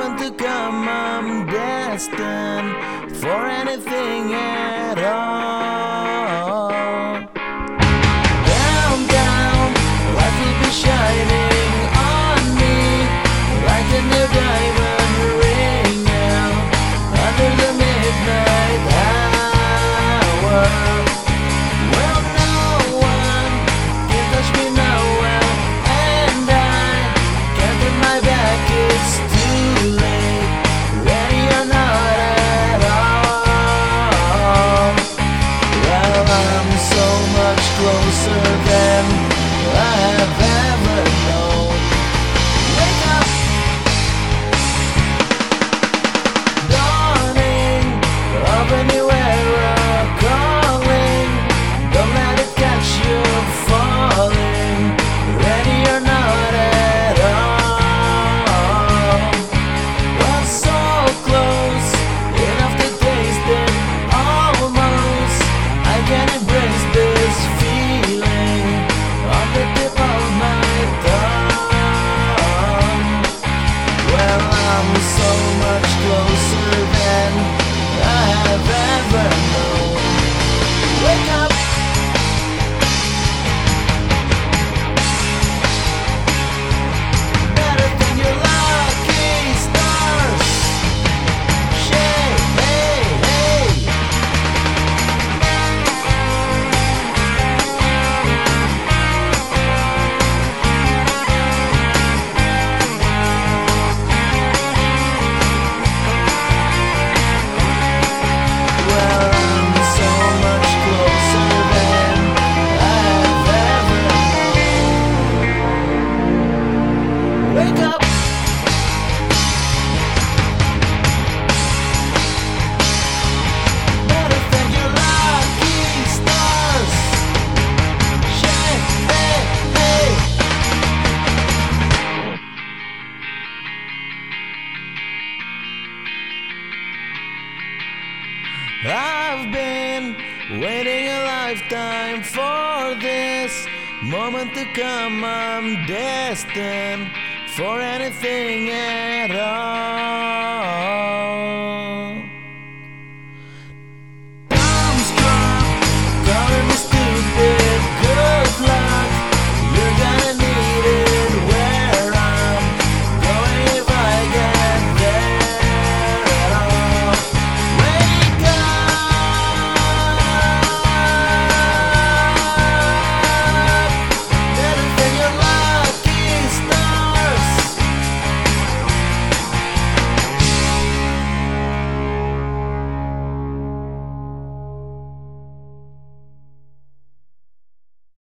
to come, I'm destined for anything at all. I'm so much closer than I have I've been waiting a lifetime for this moment to come. I'm destined for anything at all.